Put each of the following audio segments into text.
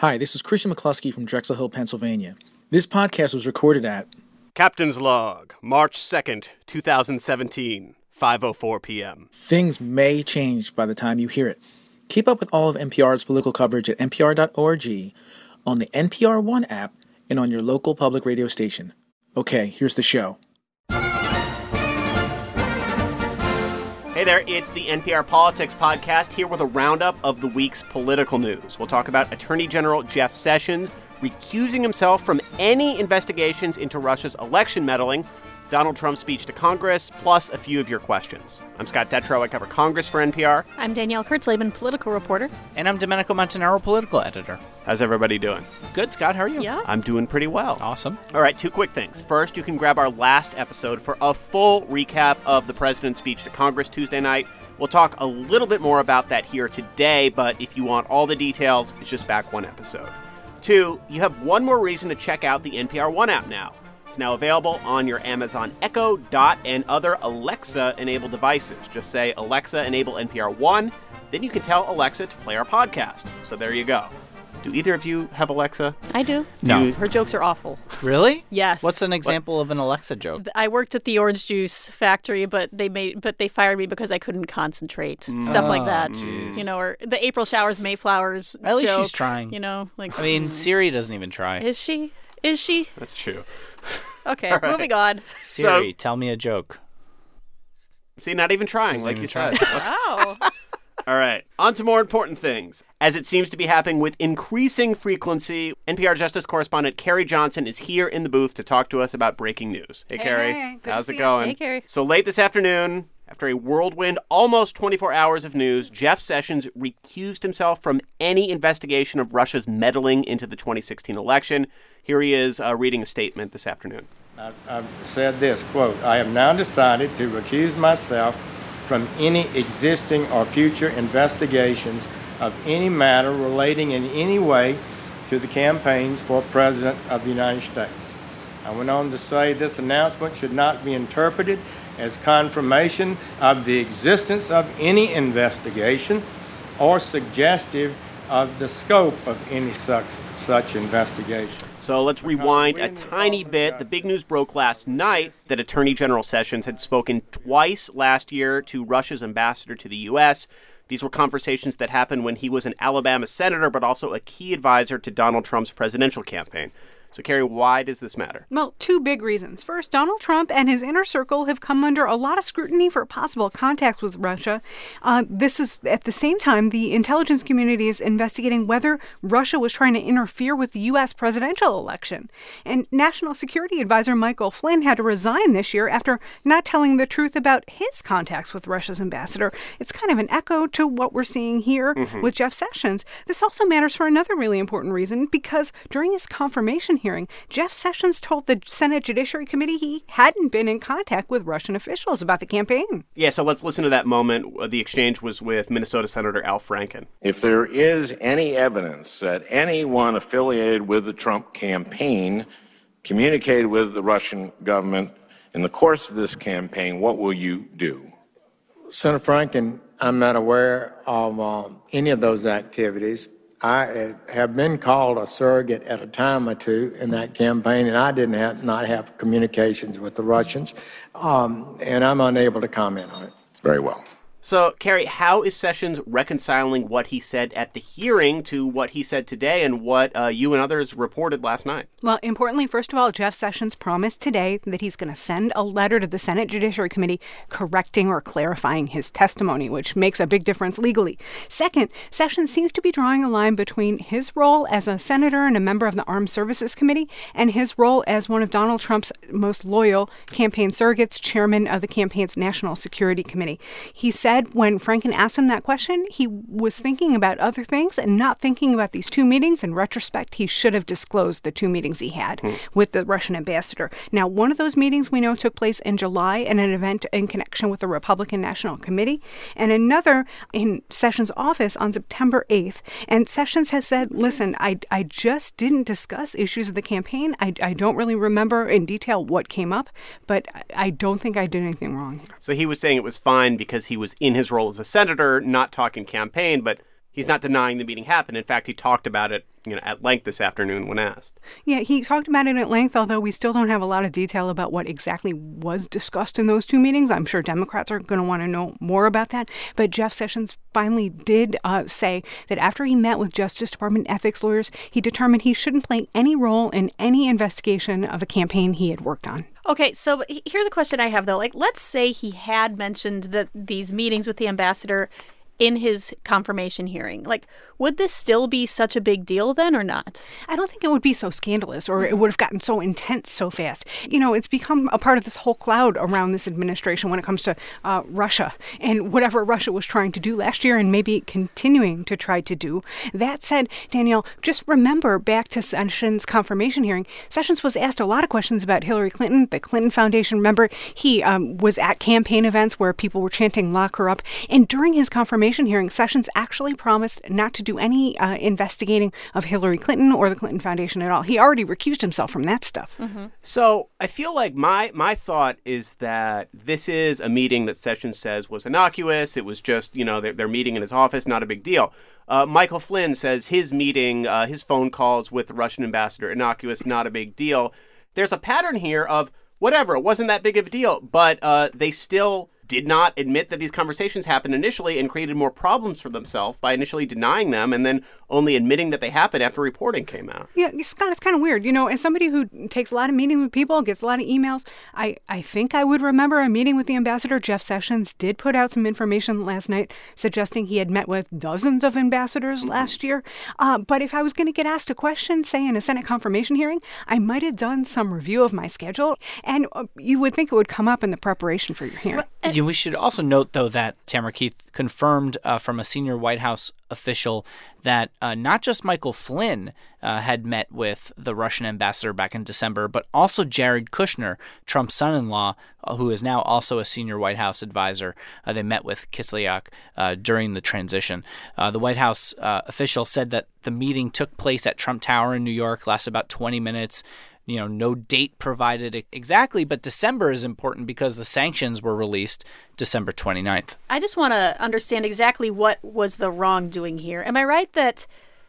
Hi, this is Christian McCluskey from Drexel Hill, Pennsylvania. This podcast was recorded at Captain's Log, March 2nd, 2017, 5:04 p.m. Things may change by the time you hear it. Keep up with all of NPR's political coverage at npr.org, on the NPR One app, and on your local public radio station. Okay, here's the show. Hey there, it's the NPR Politics Podcast here with a roundup of the week's political news. We'll talk about Attorney General Jeff Sessions recusing himself from any investigations into Russia's election meddling, Donald Trump's speech to Congress, plus a few of your questions. I'm Scott Detrow. I cover Congress for NPR. I'm Danielle Kurtzleben, political reporter. And I'm Domenico Montanaro, political editor. How's everybody doing? Good, Scott. How are you? Yeah. I'm doing pretty well. Awesome. All right, two quick things. First, you can grab our last episode for a full recap of the president's speech to Congress Tuesday night. We'll talk a little bit more about that here today, but if you want all the details, it's just back one episode. Two, you have one more reason to check out the NPR One app now. It's now available on your Amazon Echo, Dot, and other Alexa enabled devices. Just say, Alexa, enable NPR One. Then you can tell Alexa to play our podcast. So there you go. Do either of you have Alexa? I do. No. you- Her jokes are awful. Really? Yes. What's an example of an Alexa joke? I worked at the orange juice factory, but they made but they fired me because I couldn't concentrate. Mm. Stuff like oh, that. You know, or the April showers, Mayflowers. At least she's trying. You know, like I mean, Siri doesn't even try. is she? Is she? That's true. Okay, moving on. Siri, tell me a joke. See, not even trying, Doesn't like even you try. said. Oh. All right, on to more important things. As it seems to be happening with increasing frequency, NPR Justice correspondent Carrie Johnson is here in the booth to talk to us about breaking news. Hey, Carrie. hey, good to How's see it you. going? Hey, Carrie. So late this afternoon, after a whirlwind, almost 24 hours of news, Jeff Sessions recused himself from any investigation of Russia's meddling into the 2016 election. Here he is uh, reading a statement this afternoon. I've, I've said this quote i have now decided to recuse myself from any existing or future investigations of any matter relating in any way to the campaigns for president of the united states i went on to say this announcement should not be interpreted as confirmation of the existence of any investigation or suggestive of the scope of any such, such investigation So let's rewind a tiny bit. The big news broke last night that Attorney General Sessions had spoken twice last year to Russia's ambassador to the U.S. These were conversations that happened when he was an Alabama senator, but also a key advisor to Donald Trump's presidential campaign. So, Carrie, why does this matter? Well, two big reasons. First, Donald Trump and his inner circle have come under a lot of scrutiny for possible contacts with Russia. Uh, this is at the same time the intelligence community is investigating whether Russia was trying to interfere with the U.S. presidential election. And National Security Advisor Michael Flynn had to resign this year after not telling the truth about his contacts with Russia's ambassador. It's kind of an echo to what we're seeing here with Jeff Sessions. This also matters for another really important reason because during his confirmation hearing, Jeff Sessions told the Senate Judiciary Committee he hadn't been in contact with Russian officials about the campaign. Yeah, so let's listen to that moment. The exchange was with Minnesota Senator Al Franken. If there is any evidence that anyone affiliated with the Trump campaign communicated with the Russian government in the course of this campaign, what will you do? Senator Franken, I'm not aware of um, any of those activities. I uh, have been called a surrogate at a time or two in that campaign, and I didn't have, not have communications with the Russians, um, and I'm unable to comment on it. Very well. So, Carrie, how is Sessions reconciling what he said at the hearing to what he said today and what uh, you and others reported last night? Well, importantly, first of all, Jeff Sessions promised today that he's going to send a letter to the Senate Judiciary Committee correcting or clarifying his testimony, which makes a big difference legally. Second, Sessions seems to be drawing a line between his role as a senator and a member of the Armed Services Committee and his role as one of Donald Trump's most loyal campaign surrogates, chairman of the campaign's National Security Committee. He said when Franken asked him that question, he was thinking about other things and not thinking about these two meetings. In retrospect, he should have disclosed the two meetings he had hmm. with the Russian ambassador. Now, one of those meetings we know took place in July in an event in connection with the Republican National Committee, and another in Sessions' office on September 8th. And Sessions has said, listen, I, I just didn't discuss issues of the campaign. I, I don't really remember in detail what came up, but I don't think I did anything wrong. So he was saying it was fine because he was in his role as a senator, not talking campaign, but he's not denying the meeting happened. In fact, he talked about it you know at length this afternoon when asked. Yeah, he talked about it at length, although we still don't have a lot of detail about what exactly was discussed in those two meetings. I'm sure Democrats are going to want to know more about that. But Jeff Sessions finally did uh, say that after he met with Justice Department ethics lawyers, he determined he shouldn't play any role in any investigation of a campaign he had worked on. Okay, so here's a question I have though. Like, let's say he had mentioned that these meetings with the ambassador in his confirmation hearing. Like, would this still be such a big deal then or not? I don't think it would be so scandalous or it would have gotten so intense so fast. You know, it's become a part of this whole cloud around this administration when it comes to uh, Russia and whatever Russia was trying to do last year and maybe continuing to try to do. That said, Danielle, just remember back to Sessions' confirmation hearing, Sessions was asked a lot of questions about Hillary Clinton, the Clinton Foundation. Remember, he um, was at campaign events where people were chanting, lock her up. And during his confirmation hearing, Sessions actually promised not to do do any uh, investigating of Hillary Clinton or the Clinton Foundation at all. He already recused himself from that stuff. Mm-hmm. So I feel like my my thought is that this is a meeting that Sessions says was innocuous. It was just you know they're, they're meeting in his office, not a big deal. Uh, Michael Flynn says his meeting, uh, his phone calls with the Russian ambassador, innocuous, not a big deal. There's a pattern here of whatever, it wasn't that big of a deal, but uh, they still did not admit that these conversations happened initially and created more problems for themselves by initially denying them and then only admitting that they happened after reporting came out. Yeah, Scott, it's kind of weird. You know, as somebody who takes a lot of meetings with people, gets a lot of emails, I, I think I would remember a meeting with the ambassador. Jeff Sessions did put out some information last night suggesting he had met with dozens of ambassadors mm-hmm. last year. Uh, but if I was going to get asked a question, say in a Senate confirmation hearing, I might have done some review of my schedule, and uh, you would think it would come up in the preparation for your hearing. Well, we should also note, though, that Tamara Keith confirmed uh, from a senior White House official that uh, not just Michael Flynn uh, had met with the Russian ambassador back in December, but also Jared Kushner, Trump's son in law, uh, who is now also a senior White House advisor. Uh, they met with Kislyak uh, during the transition. the White House official said that the meeting took place at Trump Tower in New York, lasted about 20 minutes you know, no date provided exactly, but December is important because the sanctions were released December 29th. I just want to understand exactly what was the wrongdoing here. Am I right that,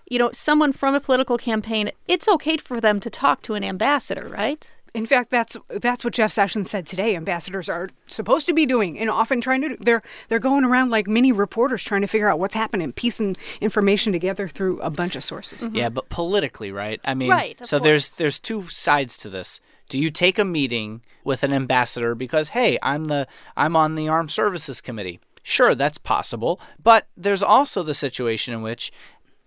you know, someone from a political campaign, it's okay for them to talk to an ambassador, right? In fact, that's that's what Jeff Sessions said today. Ambassadors are supposed to be doing, and often trying to. They're they're going around like mini reporters, trying to figure out what's happening, piecing information together through a bunch of sources. Mm-hmm. Yeah, but politically, right? I mean, right, so course. there's there's two sides to this. Do you take a meeting with an ambassador because hey, I'm the I'm on the Armed Services Committee? Sure, that's possible, but there's also the situation in which,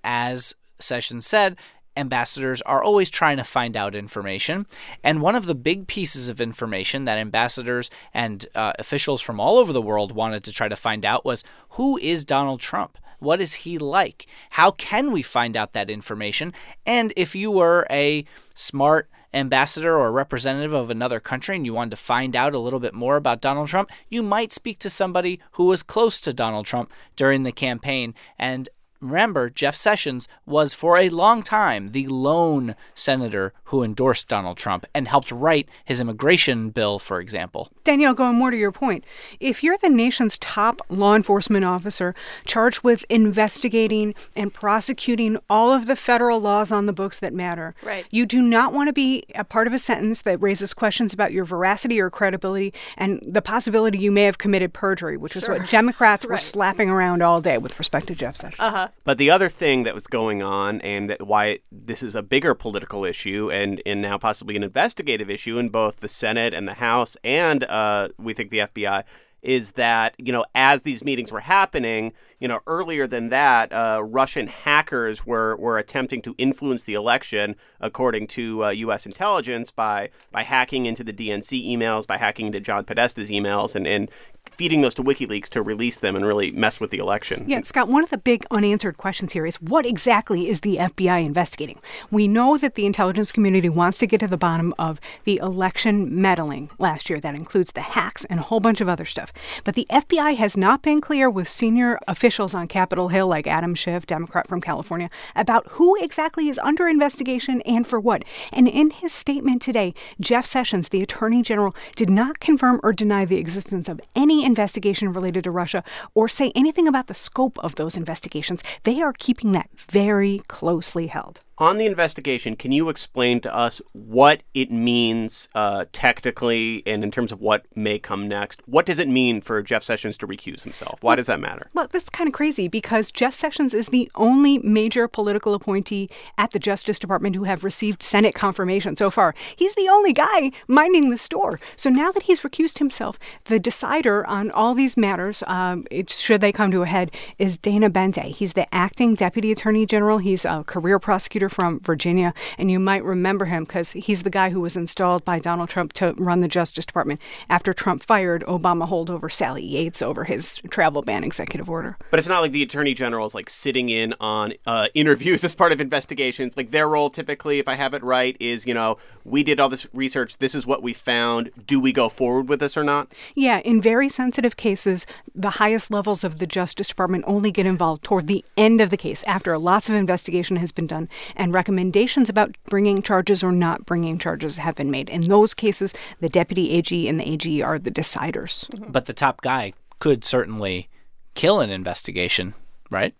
as Sessions said, ambassadors are always trying to find out information. And one of the big pieces of information that ambassadors and uh, officials from all over the world wanted to try to find out was who is Donald Trump? What is he like? How can we find out that information? And if you were a smart ambassador or representative of another country and you wanted to find out a little bit more about Donald Trump, you might speak to somebody who was close to Donald Trump during the campaign and Remember, Jeff Sessions was for a long time the lone senator who endorsed Donald Trump and helped write his immigration bill, for example. Danielle, going more to your point, if you're the nation's top law enforcement officer charged with investigating and prosecuting all of the federal laws on the books that matter, right. you do not want to be a part of a sentence that raises questions about your veracity or credibility and the possibility you may have committed perjury, which is what Democrats were slapping around all day with respect to Jeff Sessions. Uh-huh. But the other thing that was going on, and that why this is a bigger political issue, and, and now possibly an investigative issue in both the Senate and the House, and uh, we think the FBI, is that you know as these meetings were happening, you know earlier than that, uh, Russian hackers were were attempting to influence the election, according to uh, U.S. intelligence, by by hacking into the DNC emails, by hacking into John Podesta's emails, and and feeding those to WikiLeaks to release them and really mess with the election. Yeah, Scott, one of the big unanswered questions here is what exactly is the FBI investigating? We know that the intelligence community wants to get to the bottom of the election meddling last year. That includes the hacks and a whole bunch of other stuff. But the FBI has not been clear with senior officials on Capitol Hill, like Adam Schiff, Democrat from California, about who exactly is under investigation and for what. And in his statement today, Jeff Sessions, the Attorney General, did not confirm or deny the existence of any investigation related to Russia or say anything about the scope of those investigations. They are keeping that very closely held. On the investigation, can you explain to us what it means uh, technically and in terms of what may come next? What does it mean for Jeff Sessions to recuse himself? Why does that matter? Well, this is kind of crazy because Jeff Sessions is the only major political appointee at the Justice Department who have received Senate confirmation so far. He's the only guy minding the store. So now that he's recused himself, the decider on all these matters, um, it, should they come to a head, is Dana Boente. He's the acting deputy attorney general. He's a career prosecutor from Virginia, and you might remember him because he's the guy who was installed by Donald Trump to run the Justice Department after Trump fired Obama holdover Sally Yates over his travel ban executive order. But it's not like the attorney general is like sitting in on uh, interviews as part of investigations. Like their role typically, if I have it right, is you know we did all this research. This is what we found. Do we go forward with this or not? Yeah, in very sensitive cases, the highest levels of the Justice Department only get involved toward the end of the case after lots of investigation has been done and recommendations about bringing charges or not bringing charges have been made. In those cases, the deputy AG and the AG are the deciders. But the top guy could certainly kill an investigation, right?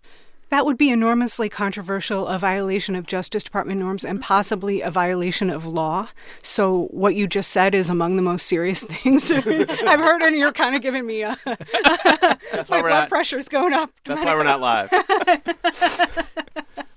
That would be enormously controversial, a violation of Justice Department norms, and possibly a violation of law. So, what you just said is among the most serious things I've heard, and you're kind of giving me a. That's why my we're blood not. pressure's going up. That's why we're not live.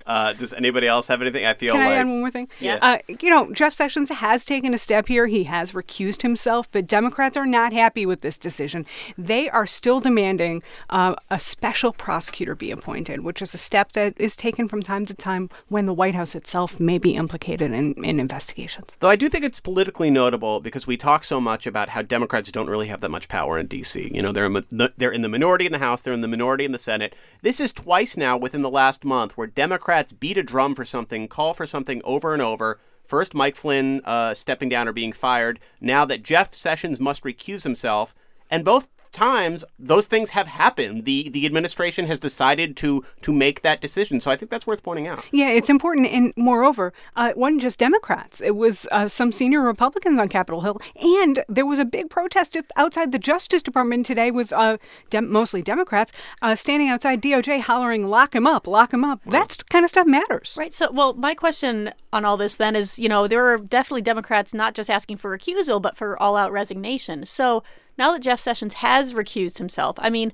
uh, does anybody else have anything? I feel Can like I add one more thing? Yeah. Uh, you know, Jeff Sessions has taken a step here. He has recused himself, but Democrats are not happy with this decision. They are still demanding uh, a special prosecutor be appointed, which is a step that is taken from time to time when the White House itself may be implicated in, in investigations. Though I do think it's politically notable because we talk so much about how Democrats don't really have that much power in D.C. You know, they're in, they're in the minority in the House, they're in the minority in the Senate. This is twice now within the last month where Democrats beat a drum for something, call for something over and over. First, Mike Flynn uh, stepping down or being fired. Now that Jeff Sessions must recuse himself, and both times those things have happened. The the administration has decided to to make that decision. So I think that's worth pointing out. Yeah, it's important. And moreover, uh, it wasn't just Democrats, it was uh, some senior Republicans on Capitol Hill. And there was a big protest outside the Justice Department today with uh, dem- mostly Democrats uh, standing outside DOJ hollering, lock him up, lock him up. That kind of stuff matters. Right. So, well, my question on all this then is, you know, there are definitely Democrats not just asking for recusal, but for all out resignation. So now that Jeff Sessions has recused himself, I mean,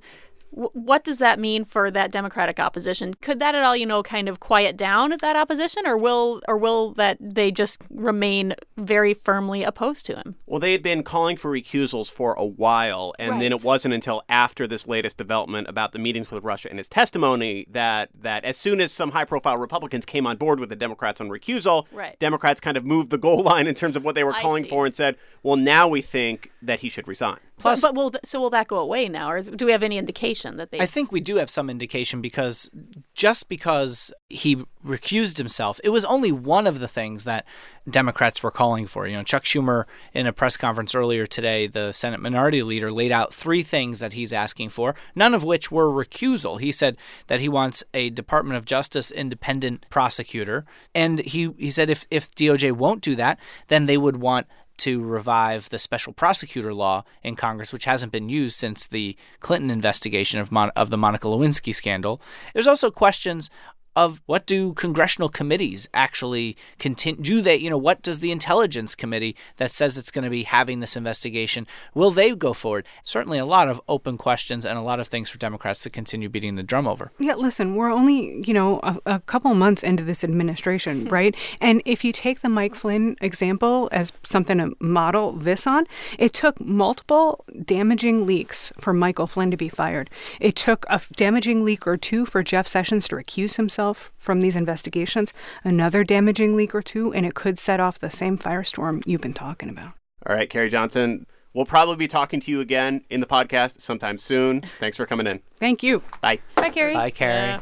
w- what does that mean for that Democratic opposition? Could that at all, you know, kind of quiet down that opposition, or will, or will that they just remain very firmly opposed to him? Well, they had been calling for recusals for a while, and then it wasn't until after this latest development about the meetings with Russia and his testimony that that as soon as some high-profile Republicans came on board with the Democrats on recusal, Right. Democrats kind of moved the goal line in terms of what they were calling for and said, "Well, now we think that he should resign." Plus, but, but will th- so will that go away now, or is, do we have any indication that they? I think we do have some indication because just because he recused himself, it was only one of the things that Democrats were calling for. You know, Chuck Schumer in a press conference earlier today, the Senate Minority Leader laid out three things that he's asking for, none of which were recusal. He said that he wants a Department of Justice independent prosecutor, and he he said if if DOJ won't do that, then they would want to revive the special prosecutor law in Congress, which hasn't been used since the Clinton investigation of, Mon- of the Monica Lewinsky scandal. There's also questions of what do congressional committees actually continue do they you know what does the intelligence committee that says it's going to be having this investigation will they go forward certainly a lot of open questions and a lot of things for democrats to continue beating the drum over Yeah, listen, we're only, you know, a, a couple months into this administration, right? And if you take the Mike Flynn example as something to model this on, it took multiple damaging leaks for Michael Flynn to be fired. It took a damaging leak or two for Jeff Sessions to recuse himself from these investigations, another damaging leak or two, and it could set off the same firestorm you've been talking about. All right, Carrie Johnson, we'll probably be talking to you again in the podcast sometime soon. Thanks for coming in. Thank you. Bye. Bye, Carrie. Bye, Carrie. Yeah.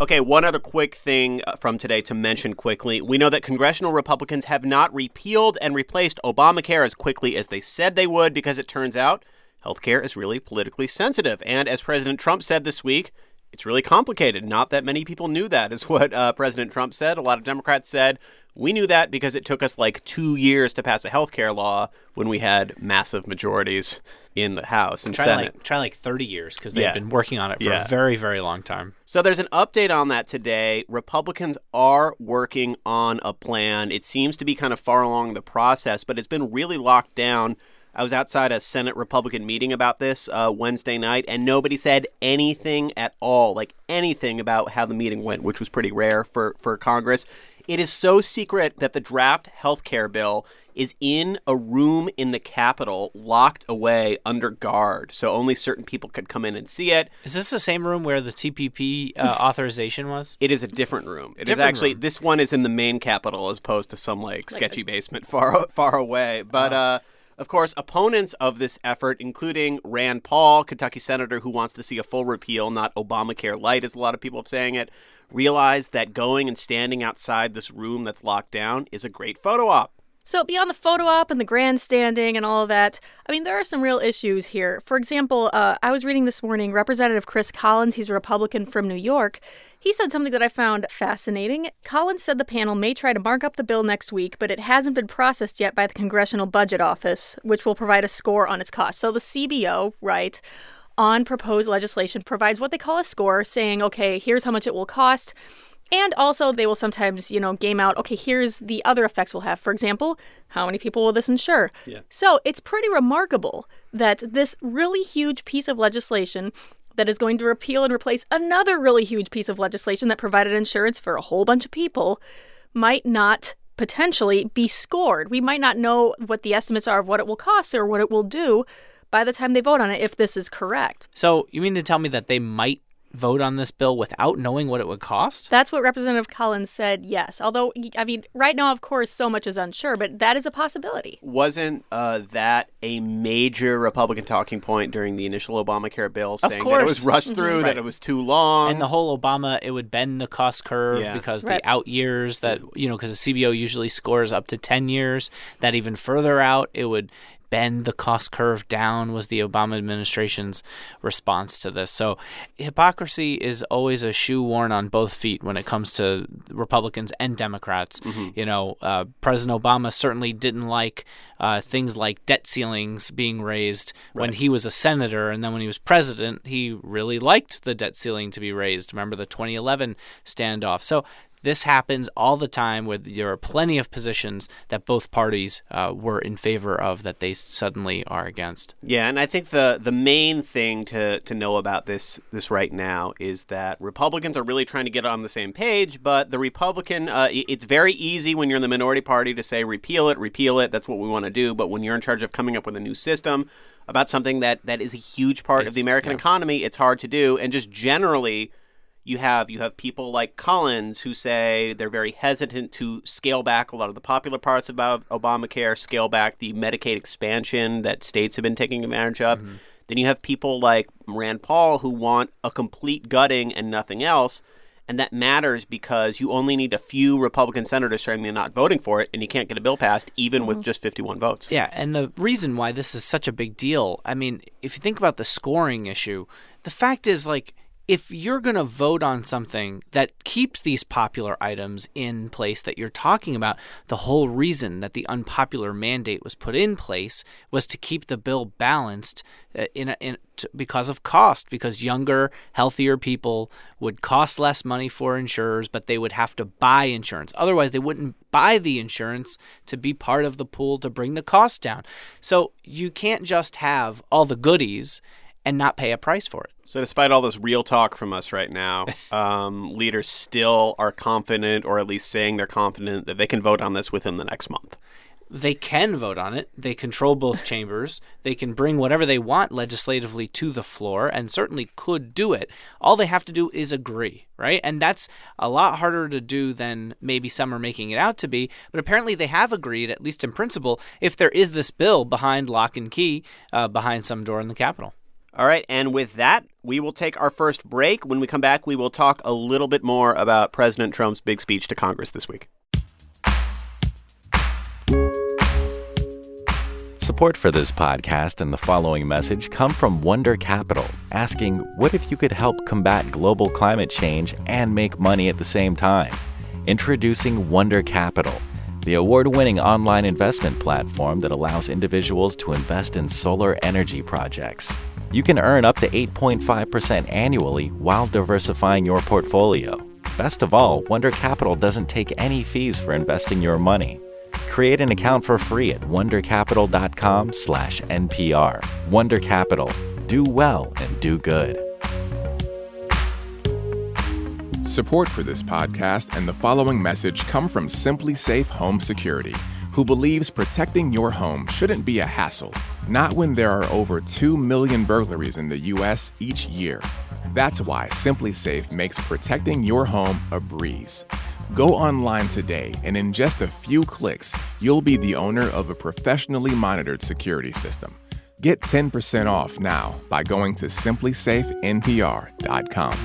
Okay, one other quick thing uh, from today to mention quickly. We know that congressional Republicans have not repealed and replaced Obamacare as quickly as they said they would because it turns out healthcare is really politically sensitive. And as President Trump said this week, it's really complicated. Not that many people knew that, is what uh, President Trump said. A lot of Democrats said, We knew that because it took us like two years to pass a health care law when we had massive majorities in the House and Try Senate. like try like 30 years because they've Yeah. been working on it for Yeah. a very very long time. So there's an update on that today. Republicans are working on a plan. It seems to be kind of far along the process, but it's been really locked down. I was outside a Senate Republican meeting about this uh, Wednesday night, and nobody said anything at all, like anything about how the meeting went, which was pretty rare for, for Congress. It is so secret that the draft health care bill is in a room in the Capitol, locked away under guard, so only certain people could come in and see it. Is this the same room where the TPP uh, authorization was? It is a different room. It is Different actually room. this one is in the main Capitol as opposed to some like sketchy basement far far away. But uh, of course, opponents of this effort, including Rand Paul, Kentucky senator who wants to see a full repeal, not Obamacare light, as a lot of people have saying it, realize that going and standing outside this room that's locked down is a great photo op. So, beyond the photo op and the grandstanding and all of that, I mean, there are some real issues here. For example, uh, I was reading this morning Representative Chris Collins, he's a Republican from New York. He said something that I found fascinating. Collins said the panel may try to mark up the bill next week, but it hasn't been processed yet by the Congressional Budget Office, which will provide a score on its cost. So, the CBO, right? On proposed legislation provides what they call a score, saying, okay, here's how much it will cost. And also, they will sometimes, you know, game out, okay, here's the other effects we'll have. For example, how many people will this insure? Yeah. So it's pretty remarkable that this really huge piece of legislation that is going to repeal and replace another really huge piece of legislation that provided insurance for a whole bunch of people might not potentially be scored. We might not know what the estimates are of what it will cost or what it will do by the time they vote on it if this is correct. So you mean to tell me that they might vote on this bill without knowing what it would cost? That's what Representative Collins said, yes. Although, I mean, right now, of course, so much is unsure, but that is a possibility. Wasn't uh, that a major Republican talking point during the initial Obamacare bill, saying that it was rushed through, that it was too long? and the whole Obama, it would bend the cost curve Yeah. because Right. the out years that, you know, because the CBO usually scores up to 10 years, that even further out, it would bend the cost curve down, was the Obama administration's response to this. So hypocrisy is always a shoe worn on both feet when it comes to Republicans and Democrats. You know, uh, President Obama certainly didn't like uh, things like debt ceilings being raised when he was a senator, and then when he was president, he really liked the debt ceiling to be raised. Remember the 2011 standoff. So this happens all the time where there are plenty of positions that both parties uh, were in favor of that they suddenly are against. Yeah, and I think the the main thing to to know about this this right now is that Republicans are really trying to get on the same page, but the Republican uh, it's very easy when you're in the minority party to say repeal it, repeal it. That's what we want to do. But when you're in charge of coming up with a new system about something that that is a huge part of the American yeah. economy, it's hard to do. And just generally. You have you have people like Collins who say they're very hesitant to scale back a lot of the popular parts about Obamacare, scale back the Medicaid expansion that states have been taking advantage of. Mm-hmm. Then you have people like Rand Paul who want a complete gutting and nothing else. And that matters because you only need a few Republican senators saying they're not voting for it, and you can't get a bill passed even with mm-hmm. just 51 votes. Yeah, and the reason why this is such a big deal, I mean, if you think about the scoring issue, the fact is like if you're going to vote on something that keeps these popular items in place that you're talking about, the whole reason that the unpopular mandate was put in place was to keep the bill balanced uh, in, a, in t- because of cost because younger healthier people would cost less money for insurers but they would have to buy insurance. Otherwise they wouldn't buy the insurance to be part of the pool to bring the cost down. So you can't just have all the goodies and not pay a price for it So, despite all this real talk from us right now, um, leaders still are confident, or at least saying they're confident, that they can vote on this within the next month. they can vote on it. They control both chambers. They can bring whatever they want legislatively to the floor and certainly could do it. All they have to do is agree, right? And that's a lot harder to do than maybe some are making it out to be. But apparently they have agreed, at least in principle, if there is this bill behind lock and key, uh, behind some door in the Capitol. All right, and with that, we will take our first break. When we come back, we will talk a little bit more about President Trump's big speech to Congress this week. Support for this podcast and the following message come from Wonder Capital, asking, What if you could help combat global climate change and make money at the same time? Introducing Wonder Capital, the award winning online investment platform that allows individuals to invest in solar energy projects. You can earn up to 8.5% annually while diversifying your portfolio. Best of all, Wonder Capital doesn't take any fees for investing your money. Create an account for free at wondercapital.com/npr. Wonder Capital. Do well and do good. Support for this podcast and the following message come from SimpliSafe Home Security, who believes protecting your home shouldn't be a hassle, not when there are over 2 million burglaries in the U.S. each year. That's why SimpliSafe makes protecting your home a breeze. Go online today, and in just a few clicks, you'll be the owner of a professionally monitored security system. Get 10% off now by going to simplysafenpr.com.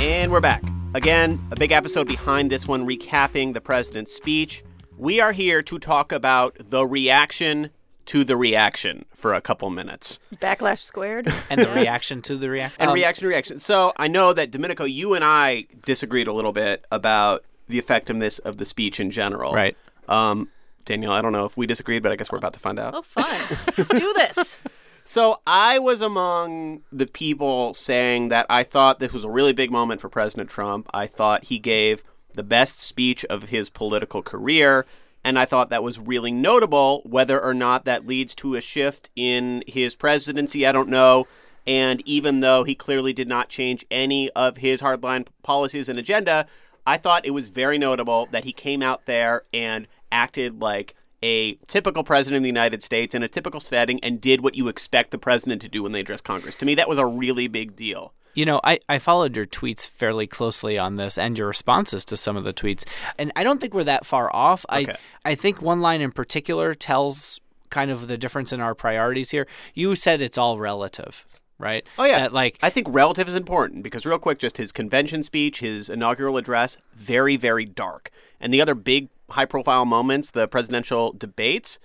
And we're back. Again, a big episode behind this one, recapping the president's speech. We are here to talk about the reaction to the reaction for a couple minutes. Backlash squared. And the reaction to the reaction. And Um, reaction to reaction. So I know that Domenico, you and I disagreed a little bit about the effectiveness of the speech in general. Right. Um, Danielle, I don't know if we disagreed, but I guess we're about to find out. oh, fun. Let's do this. So I was among the people saying that I thought this was a really big moment for President Trump. I thought he gave the best speech of his political career. And I thought that was really notable. Whether or not that leads to a shift in his presidency, I don't know. And even though he clearly did not change any of his hardline policies and agenda, I thought it was very notable that he came out there and acted like a typical president of the United States in a typical setting and did what you expect the president to do when they address Congress. To me, that was a really big deal. You know, I, I followed your tweets fairly closely on this and your responses to some of the tweets. And I don't think we're that far off. Okay. I I think one line in particular tells kind of the difference in our priorities here. You said it's all relative, right? Oh yeah, That, like I think relative is important because real quick, just his convention speech, his inaugural address, very very dark, and the other big high profile moments, the presidential debates.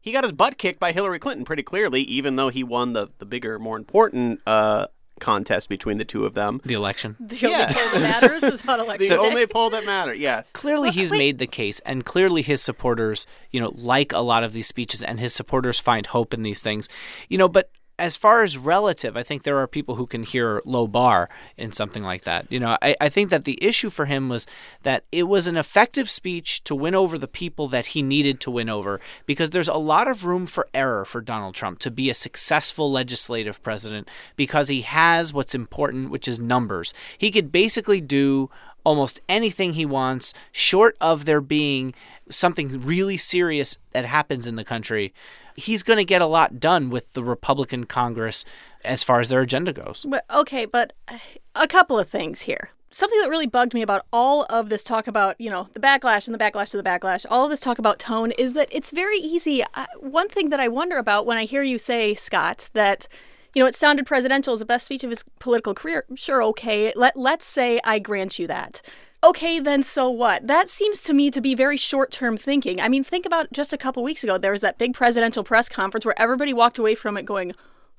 He got his butt kicked by Hillary Clinton pretty clearly, even though he won the, the bigger, more important uh, contest between the two of them. the election. The Yeah. only poll that matters is how election. elect The today. only poll that matters, yes. Clearly, he's made the case, and clearly his supporters, you know, like a lot of these speeches, and his supporters find hope in these things, you know. But as far as relative, I think there are people who can hear low bar in something like that. You know, I, I think that the issue for him was that it was an effective speech to win over the people that he needed to win over, because there's a lot of room for error for Donald Trump to be a successful legislative president because he has what's important, which is numbers. He could basically do almost anything he wants, short of there being something really serious that happens in the country. He's going to get a lot done with the Republican Congress as far as their agenda goes. Okay, but a couple of things here. Something that really bugged me about all of this talk about, you know, the backlash and the backlash to the backlash, all of this talk about tone is that it's very easy. One thing that I wonder about when I hear you say, Scott, that, you know, it sounded presidential as the best speech of his political career. Sure, okay. Let, let's say I grant you that. Okay, then so what? That seems to me to be very short term thinking. I mean, think about just a couple weeks ago, there was that big presidential press conference where everybody walked away from it going,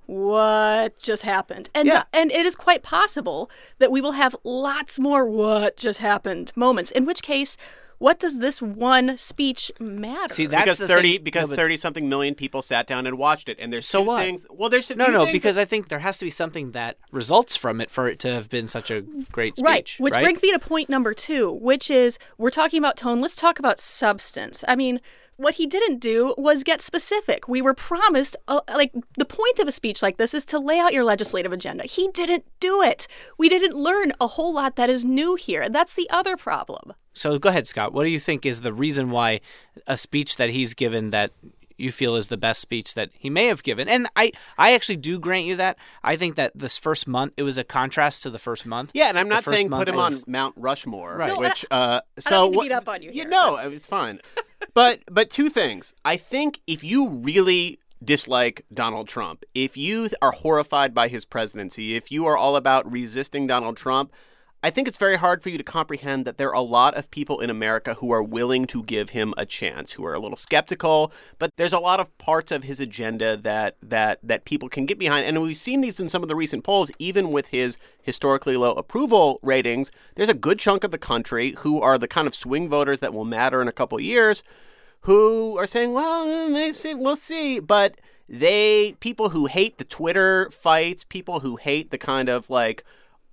what just happened? And Yeah. and it is quite possible that we will have lots more what just happened moments. In which case, what does this one speech matter? See, that's because the thirty thing- because no, thirty something million people sat down and watched it, and there's So two what? things. Well, there's a No, no, because that- I think there has to be something that results from it for it to have been such a great speech. Right, which right? brings me to point number two, which is we're talking about tone. Let's talk about substance. I mean, what he didn't do was get specific. We were promised, uh, like, the point of a speech like this is to lay out your legislative agenda. He didn't do it. We didn't learn a whole lot that is new here. That's the other problem. So go ahead, Scott. What do you think is the reason why a speech that he's given that you feel is the best speech that he may have given? And I, I actually do grant you that. I think that this first month it was a contrast to the first month. Yeah, and I'm not saying put him on Mount Rushmore, Right. No, which I- uh, I so don't mean to what- beat up on you Yeah, here, no, it's fine. but but two things. I think if you really dislike Donald Trump, if you are horrified by his presidency, if you are all about resisting Donald Trump, I think it's very hard for you to comprehend that there are a lot of people in America who are willing to give him a chance, who are a little skeptical, but there's a lot of parts of his agenda that that that people can get behind. And we've seen these in some of the recent polls, even with his historically low approval ratings. There's a good chunk of the country who are the kind of swing voters that will matter in a couple years, who are saying, "Well, mm, we'll see," but they people who hate the Twitter fights, people who hate the kind of like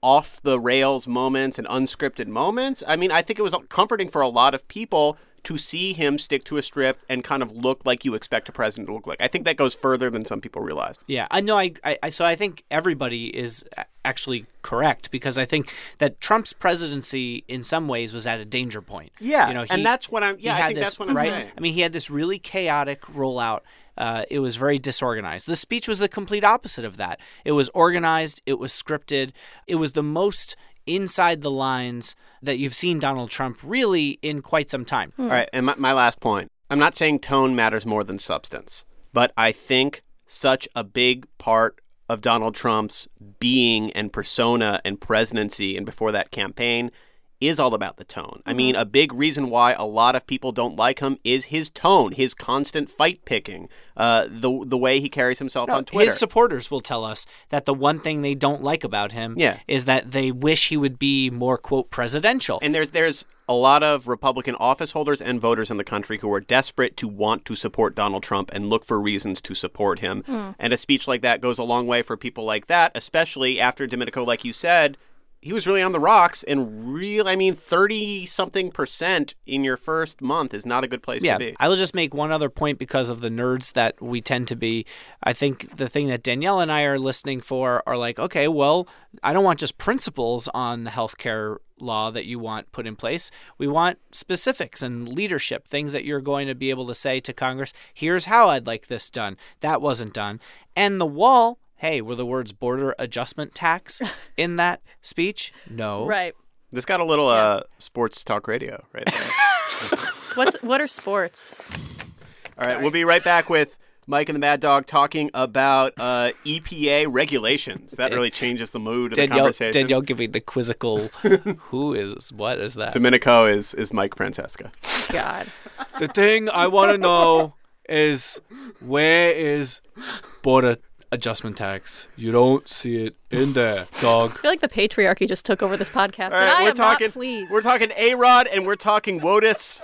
off the rails moments and unscripted moments. I mean, I think it was comforting for a lot of people to see him stick to a script and kind of look like you expect a president to look like. I think that goes further than some people realize. Yeah, I know. I, I so I think everybody is actually correct because I think that Trump's presidency in some ways was at a danger point. Yeah, you know, he, and that's what I'm. Yeah, I think this, that's what I'm right? saying. I mean, he had this really chaotic rollout. Uh, it was very disorganized. The speech was the complete opposite of that. It was organized. It was scripted. It was the most inside the lines that you've seen Donald Trump really in quite some time. All right, and my, my last point I'm not saying tone matters more than substance, but I think such a big part of Donald Trump's being and persona and presidency and before that campaign is all about the tone. I mean, a big reason why a lot of people don't like him is his tone, his constant fight picking, uh, the the way he carries himself on Twitter. His supporters will tell us that the one thing they don't like about him Yeah. is that they wish he would be more quote presidential. And there's there's a lot of Republican office holders and voters in the country who are desperate to want to support Donald Trump and look for reasons to support him. And a speech like that goes a long way for people like that, especially after Domenico, like you said, he was really on the rocks and real I mean 30 something percent in your first month is not a good place yeah, to be. I will just make one other point because of the nerds that we tend to be. I think the thing that Danielle and I are listening for are like, okay, well, I don't want just principles on the healthcare law that you want put in place. We want specifics and leadership, things that you're going to be able to say to Congress, here's how I'd like this done. That wasn't done. And the wall, hey, were the words border adjustment tax in that speech? No. Right. This got a little uh, sports talk radio right there. What's what are sports? All right, we'll be right back with Mike and the Mad Dog talking about uh, EPA regulations. That really changes the mood of the Danielle, conversation. Danielle giving the quizzical, who is, what is that? Domenico is is Mike Francesa. God. The thing I want to know is where is border adjustment tax? You don't see it in there, dog. I feel like the patriarchy just took over this podcast. All and I we're am talking. not pleased. We're talking A Rod, and we're talking WOTUS.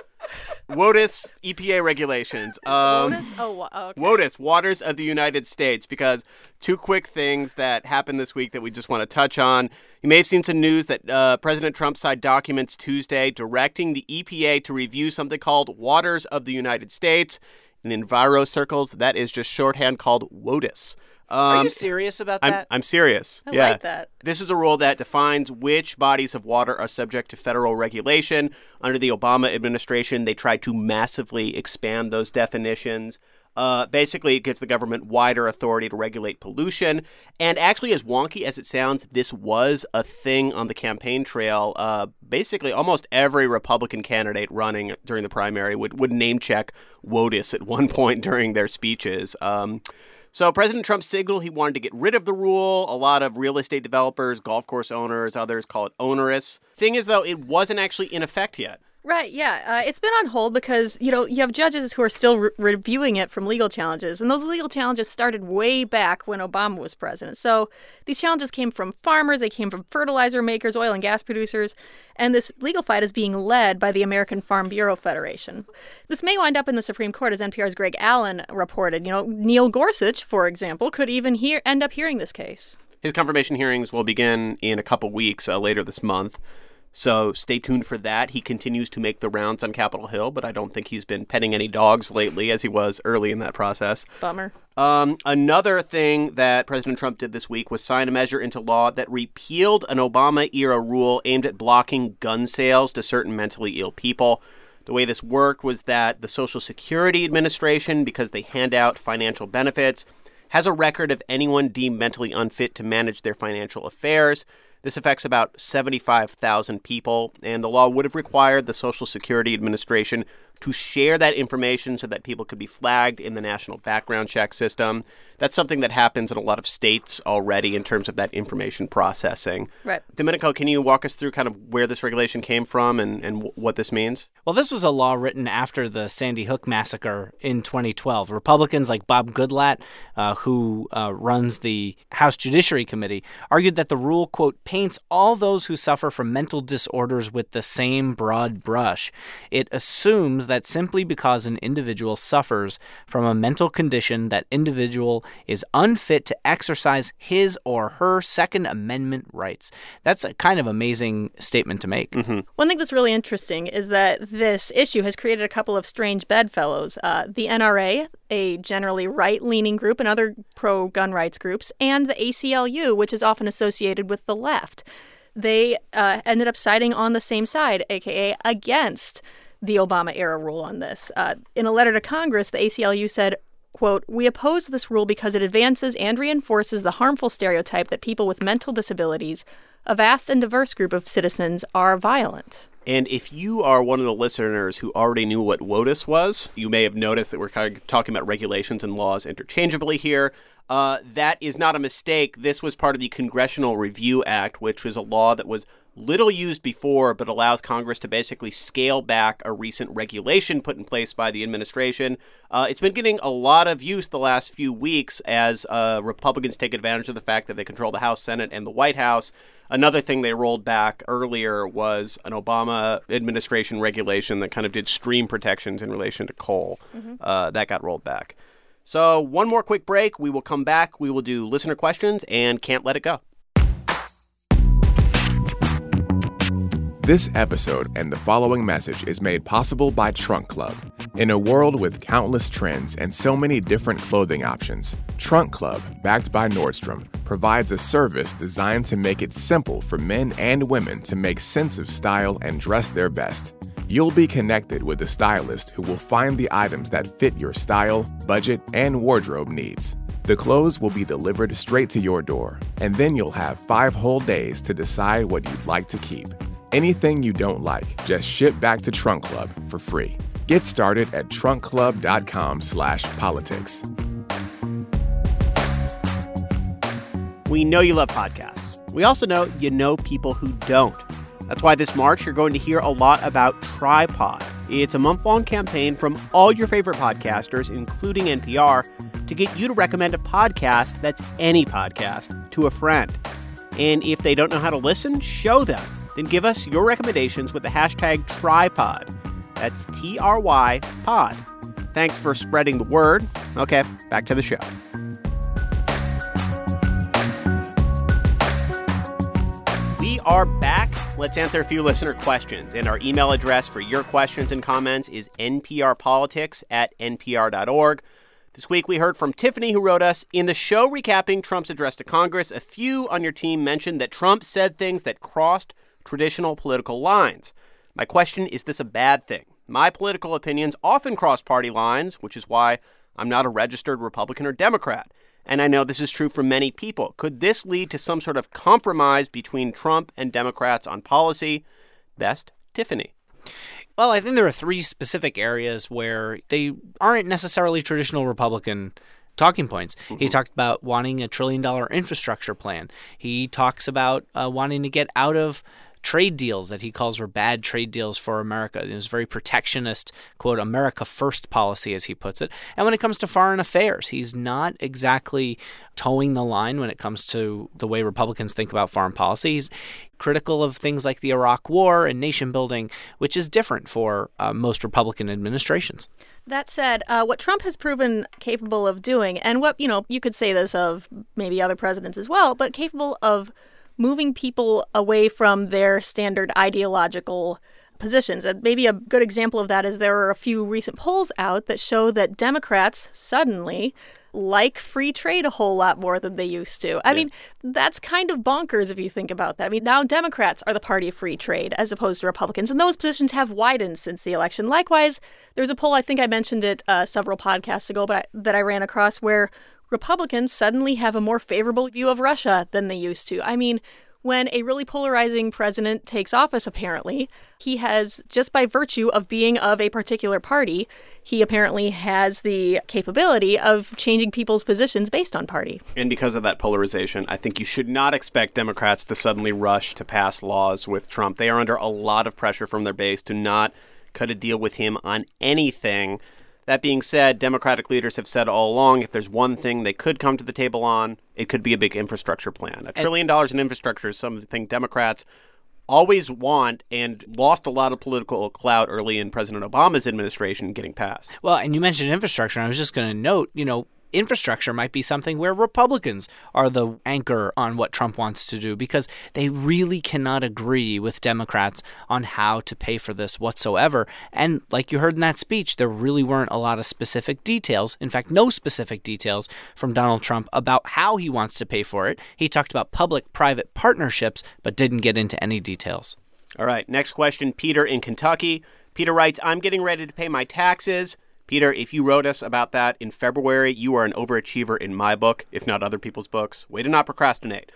WOTUS EPA regulations. Um, Bonus? Oh, oh, okay. WOTUS, Waters of the United States, because two quick things that happened this week that we just want to touch on. You may have seen some news that uh, President Trump signed documents Tuesday directing the EPA to review something called Waters of the United States. In enviro circles, that is just shorthand called WOTUS. Um, Are you serious about I'm, that? I'm serious. I yeah. like that. This is a rule that defines which bodies of water are subject to federal regulation. Under the Obama administration, they tried to massively expand those definitions. Uh, basically, it gives the government wider authority to regulate pollution. And actually, as wonky as it sounds, this was a thing on the campaign trail. Uh, basically, almost every Republican candidate running during the primary would, would name check WOTUS at one point during their speeches. Um, so President Trump signaled he wanted to get rid of the rule. A lot of real estate developers, golf course owners, others call it onerous. Thing is, though, it wasn't actually in effect yet. Right, yeah. Uh, it's been on hold because, you know, you have judges who are still re- reviewing it from legal challenges. And those legal challenges started way back when Obama was president. So these challenges came from farmers, they came from fertilizer makers, oil and gas producers. And this legal fight is being led by the American Farm Bureau Federation. This may wind up in the Supreme Court, as NPR's Greg Allen reported. You know, Neil Gorsuch, for example, could even hear, end up hearing this case. His confirmation hearings will begin in a couple weeks uh, later this month. So stay tuned for that. He continues to make the rounds on Capitol Hill, but I don't think he's been petting any dogs lately as he was early in that process. Bummer. Um, another thing that President Trump did this week was sign a measure into law that repealed an Obama era rule aimed at blocking gun sales to certain mentally ill people. The way this worked was that the Social Security Administration, because they hand out financial benefits, has a record of anyone deemed mentally unfit to manage their financial affairs. This affects about 75,000 people, and the law would have required the Social Security Administration to share that information so that people could be flagged in the national background check system. That's something that happens in a lot of states already in terms of that information processing. Right. Domenico, can you walk us through kind of where this regulation came from and, and what this means? Well, this was a law written after the Sandy Hook massacre in 2012. Republicans like Bob Goodlatte, uh, who uh, runs the House Judiciary Committee, argued that the rule, quote, paints all those who suffer from mental disorders with the same broad brush. It assumes that simply because an individual suffers from a mental condition, that individual is unfit to exercise his or her Second Amendment rights. That's a kind of amazing statement to make. Mm-hmm. One thing that's really interesting is that this issue has created a couple of strange bedfellows. Uh, the NRA, a generally right leaning group, and other pro gun rights groups, and the ACLU, which is often associated with the left. They uh, ended up siding on the same side, aka against the Obama era rule on this. Uh, in a letter to Congress, the ACLU said, quote, We oppose this rule because it advances and reinforces the harmful stereotype that people with mental disabilities, a vast and diverse group of citizens, are violent. And if you are one of the listeners who already knew what WOTUS was, you may have noticed that we're kind of talking about regulations and laws interchangeably here. Uh, that is not a mistake. This was part of the Congressional Review Act, which was a law that was little used before, but allows Congress to basically scale back a recent regulation put in place by the administration. Uh, it's been getting a lot of use the last few weeks as uh, Republicans take advantage of the fact that they control the House, Senate, and the White House. Another thing they rolled back earlier was an Obama administration regulation that kind of did stream protections in relation to coal. Mm-hmm. Uh, that got rolled back. So, one more quick break. We will come back. We will do listener questions and can't let it go. This episode and the following message is made possible by Trunk Club. In a world with countless trends and so many different clothing options, Trunk Club, backed by Nordstrom, provides a service designed to make it simple for men and women to make sense of style and dress their best. You'll be connected with a stylist who will find the items that fit your style, budget, and wardrobe needs. The clothes will be delivered straight to your door, and then you'll have five whole days to decide what you'd like to keep. Anything you don't like, just ship back to Trunk Club for free. Get started at trunkclub.com/politics. We know you love podcasts. We also know you know people who don't. That's why this March you're going to hear a lot about Trypod. It's a month long campaign from all your favorite podcasters, including NPR, to get you to recommend a podcast that's any podcast to a friend. And if they don't know how to listen, show them. Then give us your recommendations with the hashtag trypod. That's T R Y pod. Thanks for spreading the word. Okay, back to the show. We are back. Let's answer a few listener questions. And our email address for your questions and comments is nprpolitics at npr.org. This week we heard from Tiffany, who wrote us In the show recapping Trump's address to Congress, a few on your team mentioned that Trump said things that crossed traditional political lines. My question is this a bad thing? My political opinions often cross party lines, which is why I'm not a registered Republican or Democrat. And I know this is true for many people. Could this lead to some sort of compromise between Trump and Democrats on policy? Best, Tiffany. Well, I think there are three specific areas where they aren't necessarily traditional Republican talking points. Mm-hmm. He talked about wanting a trillion dollar infrastructure plan. He talks about uh, wanting to get out of trade deals that he calls were bad trade deals for America. It was very protectionist, quote, America first policy, as he puts it. And when it comes to foreign affairs, he's not exactly toeing the line when it comes to the way Republicans think about foreign policy. He's critical of things like the Iraq War and nation building, which is different for uh, most Republican administrations. That said, uh, what Trump has proven capable of doing, and what, you know, you could say this of maybe other presidents as well, but capable of moving people away from their standard ideological positions. And maybe a good example of that is there are a few recent polls out that show that Democrats suddenly like free trade a whole lot more than they used to. I yeah. mean, that's kind of bonkers if you think about that. I mean, now Democrats are the party of free trade as opposed to Republicans, and those positions have widened since the election. Likewise, there's a poll, I think I mentioned it uh, several podcasts ago, but I, that I ran across where Republicans suddenly have a more favorable view of Russia than they used to. I mean, when a really polarizing president takes office, apparently, he has, just by virtue of being of a particular party, he apparently has the capability of changing people's positions based on party. And because of that polarization, I think you should not expect Democrats to suddenly rush to pass laws with Trump. They are under a lot of pressure from their base to not cut a deal with him on anything. That being said, Democratic leaders have said all along if there's one thing they could come to the table on, it could be a big infrastructure plan. A trillion dollars in infrastructure is something Democrats always want and lost a lot of political clout early in President Obama's administration getting passed. Well, and you mentioned infrastructure, and I was just going to note, you know, infrastructure might be something where Republicans are the anchor on what Trump wants to do because they really cannot agree with Democrats on how to pay for this whatsoever. And like you heard in that speech, there really weren't a lot of specific details. In fact, no specific details from Donald Trump about how he wants to pay for it. He talked about public private partnerships, but didn't get into any details. All right, next question Peter in Kentucky. Peter writes, I'm getting ready to pay my taxes. Peter, if you wrote us about that in February, you are an overachiever in my book, if not other people's books. Way to not procrastinate.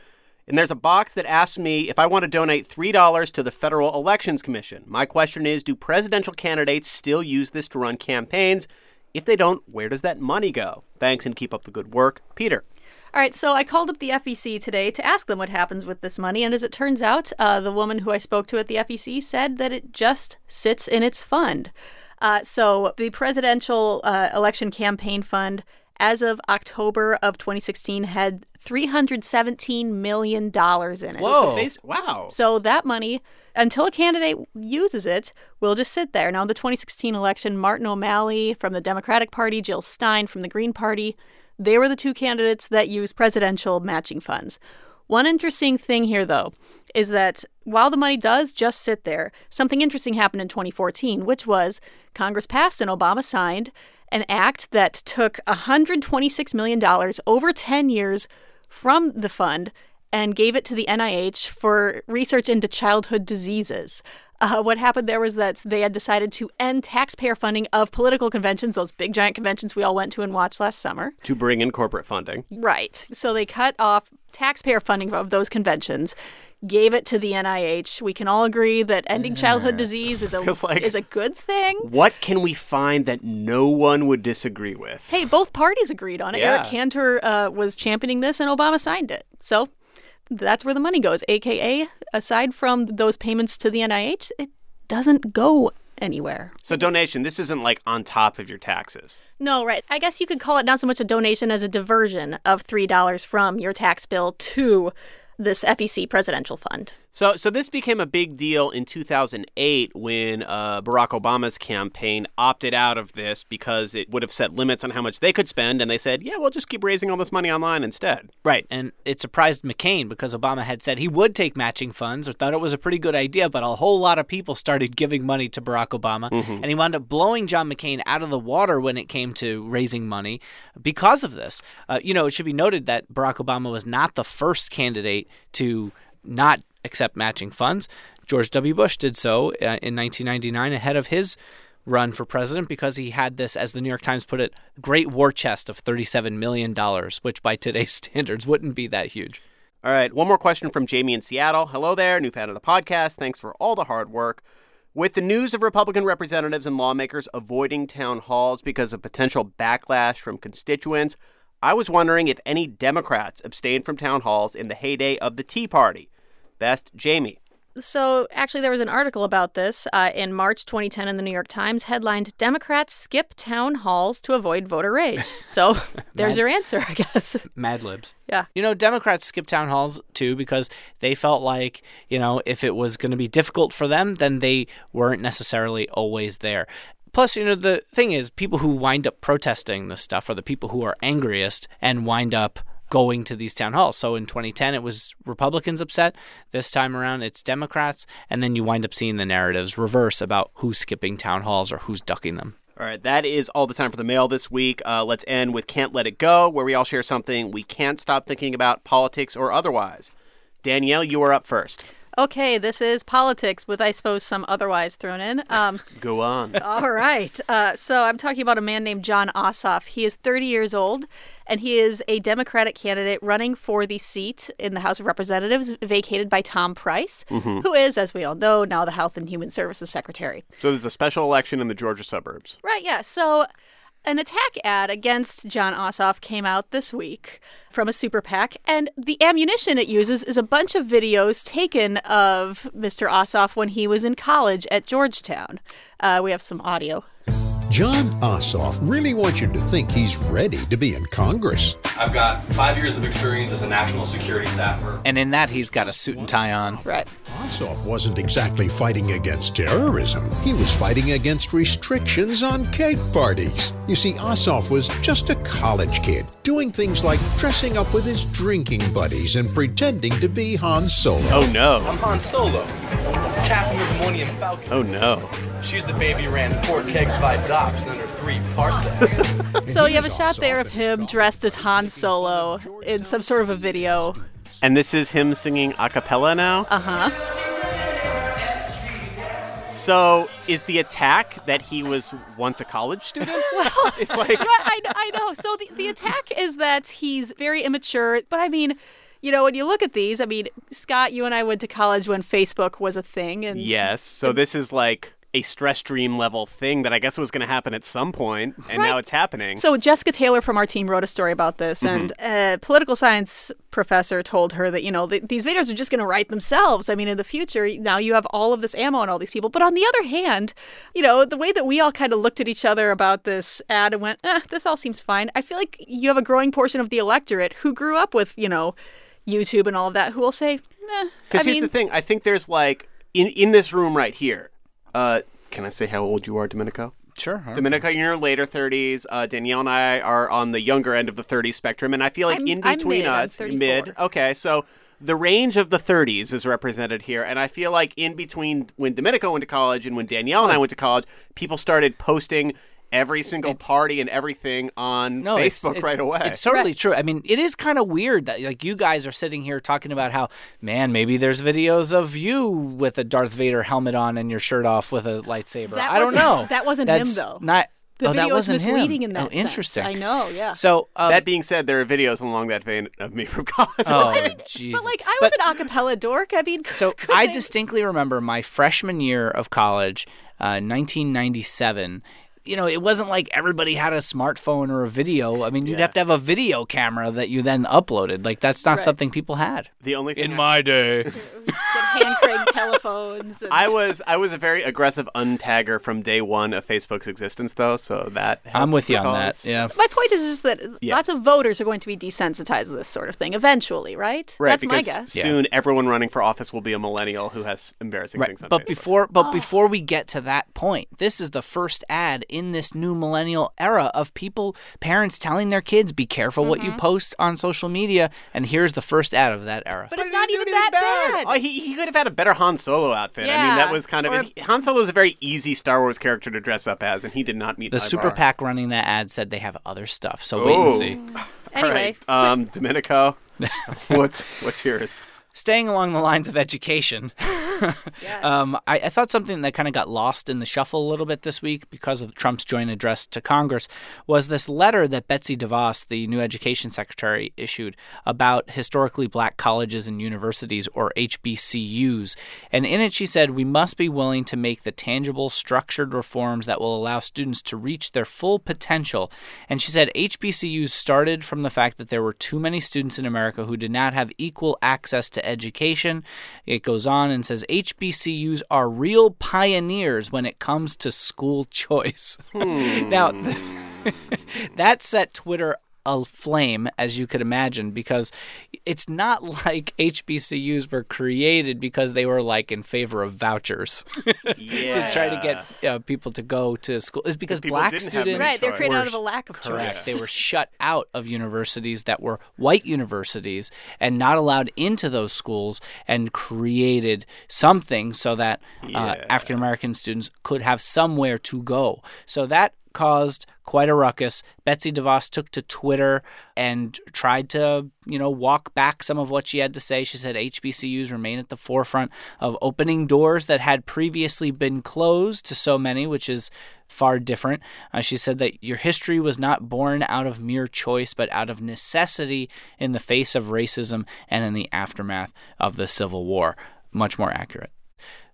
And there's a box that asks me if I want to donate $3 to the Federal Elections Commission. My question is Do presidential candidates still use this to run campaigns? If they don't, where does that money go? Thanks and keep up the good work. Peter. All right, so I called up the FEC today to ask them what happens with this money, and as it turns out, uh, the woman who I spoke to at the FEC said that it just sits in its fund. Uh, so the presidential uh, election campaign fund, as of October of 2016, had 317 million dollars in it. Whoa! So wow. So that money, until a candidate uses it, will just sit there. Now, in the 2016 election, Martin O'Malley from the Democratic Party, Jill Stein from the Green Party, they were the two candidates that used presidential matching funds. One interesting thing here, though, is that while the money does just sit there, something interesting happened in 2014, which was Congress passed and Obama signed an act that took $126 million over 10 years from the fund and gave it to the NIH for research into childhood diseases. Uh, what happened there was that they had decided to end taxpayer funding of political conventions, those big giant conventions we all went to and watched last summer. To bring in corporate funding. Right. So they cut off taxpayer funding of those conventions. Gave it to the NIH. We can all agree that ending childhood disease is a like, is a good thing. What can we find that no one would disagree with? Hey, both parties agreed on it. Yeah. Eric Cantor uh, was championing this, and Obama signed it. So that's where the money goes. AKA, aside from those payments to the NIH, it doesn't go anywhere. So donation, this isn't like on top of your taxes. No, right. I guess you could call it not so much a donation as a diversion of $3 from your tax bill to this FEC presidential fund. So, so this became a big deal in 2008 when uh, Barack Obama's campaign opted out of this because it would have set limits on how much they could spend, and they said, "Yeah, we'll just keep raising all this money online instead." Right, and it surprised McCain because Obama had said he would take matching funds or thought it was a pretty good idea, but a whole lot of people started giving money to Barack Obama, and he wound up blowing John McCain out of the water when it came to raising money because of this. Uh, you know, it should be noted that Barack Obama was not the first candidate to not accept matching funds. George W. Bush did so uh, in 1999 ahead of his run for president because he had this, as the New York Times put it, great war chest of $37 million, which by today's standards wouldn't be that huge. All right, one more question from Jamie in Seattle. Hello there, new fan of the podcast. Thanks for all the hard work. With the news of Republican representatives and lawmakers avoiding town halls because of potential backlash from constituents, I was wondering if any Democrats abstained from town halls in the heyday of the Tea Party. Best, Jamie. So, actually, there was an article about this uh, in March 2010 in the New York Times, headlined Democrats Skip Town Halls to Avoid Voter Rage. So, there's your answer, I guess. Mad Libs. Yeah. You know, Democrats skip town halls too because they felt like, you know, if it was going to be difficult for them, then they weren't necessarily always there. Plus, you know, the thing is, people who wind up protesting this stuff are the people who are angriest and wind up going to these town halls. So in 2010, it was Republicans upset. This time around, it's Democrats. And then you wind up seeing the narratives reverse about who's skipping town halls or who's ducking them. All right, that is all the time for the mail this week. Uh, let's end with Can't Let It Go, where we all share something we can't stop thinking about, politics or otherwise. Danielle, you are up first. Okay, this is politics with, I suppose, some otherwise thrown in. Um, Go on. all right. Uh, so I'm talking about a man named Jon Ossoff. He is 30 years old, and he is a Democratic candidate running for the seat in the House of Representatives vacated by Tom Price, Mhm. who is, as we all know, now the Health and Human Services Secretary. So there's a special election in the Georgia suburbs. Right, yeah. So an attack ad against Jon Ossoff came out this week from a super PAC, and the ammunition it uses is a bunch of videos taken of Mr. Ossoff when he was in college at Georgetown. Uh, we have some audio. Jon Ossoff really wants you to think he's ready to be in Congress. I've got five years of experience as a national security staffer. And in that, he's got a suit and tie on. Right. Ossoff wasn't exactly fighting against terrorism. He was fighting against restrictions on cake parties. You see, Ossoff was just a college kid, doing things like dressing up with his drinking buddies and pretending to be Han Solo. Oh no. I'm Han Solo, captain of the Millennium Falcon. Oh no. She's the baby who ran four kegs by docks under three parsecs. So you have a shot there of him dressed as Han Solo in some sort of a video. And this is him singing a cappella now? Uh huh. So is the attack that he was once a college student? Well, it's like I, I know. So the, the attack is that he's very immature. But I mean, you know, when you look at these, I mean, Scott, you and I went to college when Facebook was a thing, and Yes. So this is like a stress dream level thing that I guess was going to happen at some point, and Right. now it's happening. So Jessica Taylor from our team wrote a story about this, and a political science professor told her that you know th- these videos are just going to write themselves. I mean, in the future, now you have all of this ammo and all these people. But on the other hand, you know the way that we all kind of looked at each other about this ad and went, eh, "This all seems fine." I feel like you have a growing portion of the electorate who grew up with you know YouTube and all of that who will say, eh, Because I here's mean, the thing: I think there's like in in this room right here. Uh, can I say how old you are, Domenico? Sure. Domenico, you're in your later 30s. Uh, Danielle and I are on the younger end of the 30s spectrum, and I feel like I'm- in I'm between mid, I'm us, mid. Okay, so the range of the 30s is represented here, and I feel like in between when Domenico went to college and when Danielle and I went to college, people started posting every single party and everything on No, Facebook it's- right away. It's totally true. I mean, it is kind of weird that like you guys are sitting here talking about how, man, maybe there's videos of you with a Darth Vader helmet on and your shirt off with a lightsaber. That I don't know. that wasn't him, though. Not. the oh, video that is wasn't him. misleading in that Oh, sense. interesting. I know, yeah. So um, that being said, there are videos along that vein of me from college. Oh, Jesus. but like I was an acapella dork. I mean, So could I they- distinctly remember my freshman year of college, uh, 1997. You know, it wasn't like everybody had a smartphone or a video. I mean, you'd have to have a video camera that you then uploaded. Like that's not Right. something people had. The only thing in my day. hand cranked telephones. And... I was I was a very aggressive untagger from day one of Facebook's existence, though. So that I'm with the you on that. Yeah. My point is just that Yeah. lots of voters are going to be desensitized to this sort of thing eventually, right? Right, That's my because guess. soon everyone running for office will be a millennial who has embarrassing things on But Facebook. before but Oh. before we get to that point, this is the first ad in this new millennial era of people parents telling their kids be careful what you post on social media and here's the first ad of that era. but it's not even that bad. Oh, he, he could have had a better Han Solo outfit. I mean, that was kind of or- Han Solo was a very easy Star Wars character to dress up as, and he did not meet the my super bar. PAC running that ad said they have other stuff. So wait and Oh. see. Anyway, All right, um, Domenico, what's what's yours? Staying along the lines of education, um, I, I thought something that kind of got lost in the shuffle a little bit this week because of Trump's joint address to Congress was this letter that Betsy DeVos, the new education secretary, issued about historically black colleges and universities, or HBCUs. And in it, she said, We must be willing to make the tangible, structured reforms that will allow students to reach their full potential. And she said, HBCUs started from the fact that there were too many students in America who did not have equal access to education. It goes on and says HBCUs are real pioneers when it comes to school choice. Hmm. now, that set Twitter aflame, as you could imagine, because it's not like HBCUs were created because they were like in favor of vouchers to try to get uh, people to go to school. It's because black students right, they're created were out of a lack of Correct. choice. They were shut out of universities that were white universities and not allowed into those schools and created something so that uh, Yeah. African American students could have somewhere to go. So that caused quite a ruckus. Betsy DeVos took to Twitter and tried to, you know, walk back some of what she had to say. She said HBCUs remain at the forefront of opening doors that had previously been closed to so many, which is far different. Uh, she said that your history was not born out of mere choice, but out of necessity in the face of racism and in the aftermath of the Civil War. Much more accurate.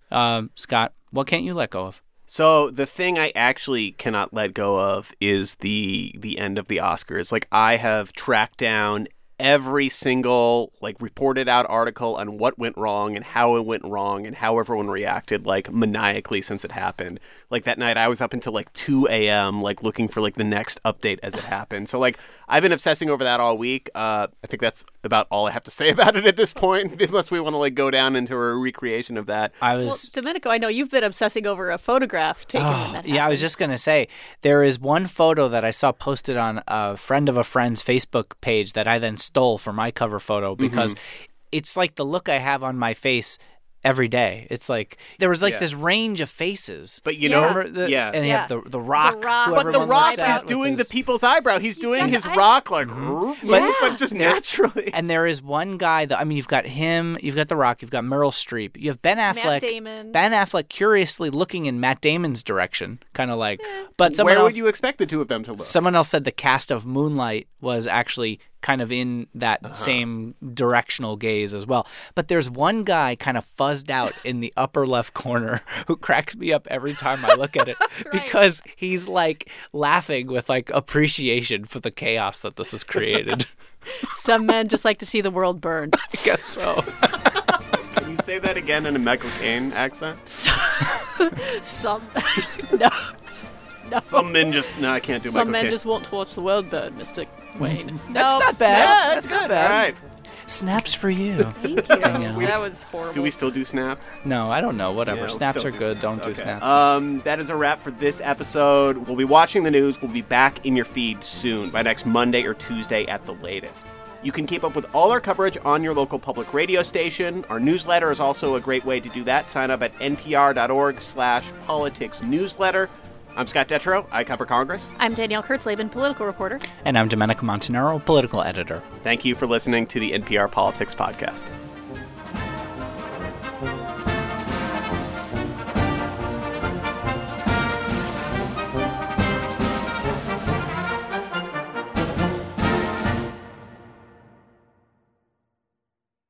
Um, Scott, what can't you let go of? So the thing I actually cannot let go of is the the end of the Oscars. Like I have tracked down every single like reported out article on what went wrong and how it went wrong and how everyone reacted like maniacally since it happened. Like that night i was up until like 2 a.m like looking for like the next update as it happened. So like i've been obsessing over that all week. Uh, i think that's about all i have to say about it at this point unless we want to like go down into a recreation of that. I Well, was Domenico, I know you've been obsessing over a photograph taken when that yeah, I was just gonna say there is one photo that I saw posted on a friend of a friend's Facebook page that I then stole for my cover photo because it's like the look I have on my face every day. It's like there was like Yeah. this range of faces. but you Yeah. know Remember the, yeah and you have the the rock. Rock. But but the rock is doing his- the people's eyebrow. He's doing his the eyes- rock like, Mm-hmm. but, Yeah. but just naturally. And there is one guy that I mean, you've got him, you've got The Rock, you've got Meryl Streep, you have Ben Affleck. Damon. Ben Affleck curiously looking in Matt Damon's direction, kind of like. But someone Where else, would you expect the two of them to look? someone else said the cast of Moonlight was actually kind of in that Uh-huh. same directional gaze as well. But there's one guy kind of fuzzed out in the upper left corner who cracks me up every time I look at it because he's like laughing with like appreciation for the chaos that this has created. Some men just like to see the world burn. I guess so. Can you say that again in a Michael Caine accent? Some no, no. Some men just no, I can't do Some Michael men Caine. just want to watch the world burn, Mister Wayne. No, That's not bad. Yeah, That's that's not good. bad. All right. Snaps for you. Thank you. Danielle. That was horrible. Do we still do snaps? No, I don't know. Whatever. Yeah, let's snaps still are good. Don't do snaps. Um, that is a wrap for this episode. We'll be watching the news. We'll be back in your feed soon, by next Monday or Tuesday at the latest. You can keep up with all our coverage on your local public radio station. Our newsletter is also a great way to do that. Sign up at npr.org slash politics newsletter. I'm Scott Detrow. I cover Congress. I'm Danielle Kurtzleben, political reporter. and I'm Domenico Montanaro, political editor. Thank you for listening to the NPR Politics Podcast.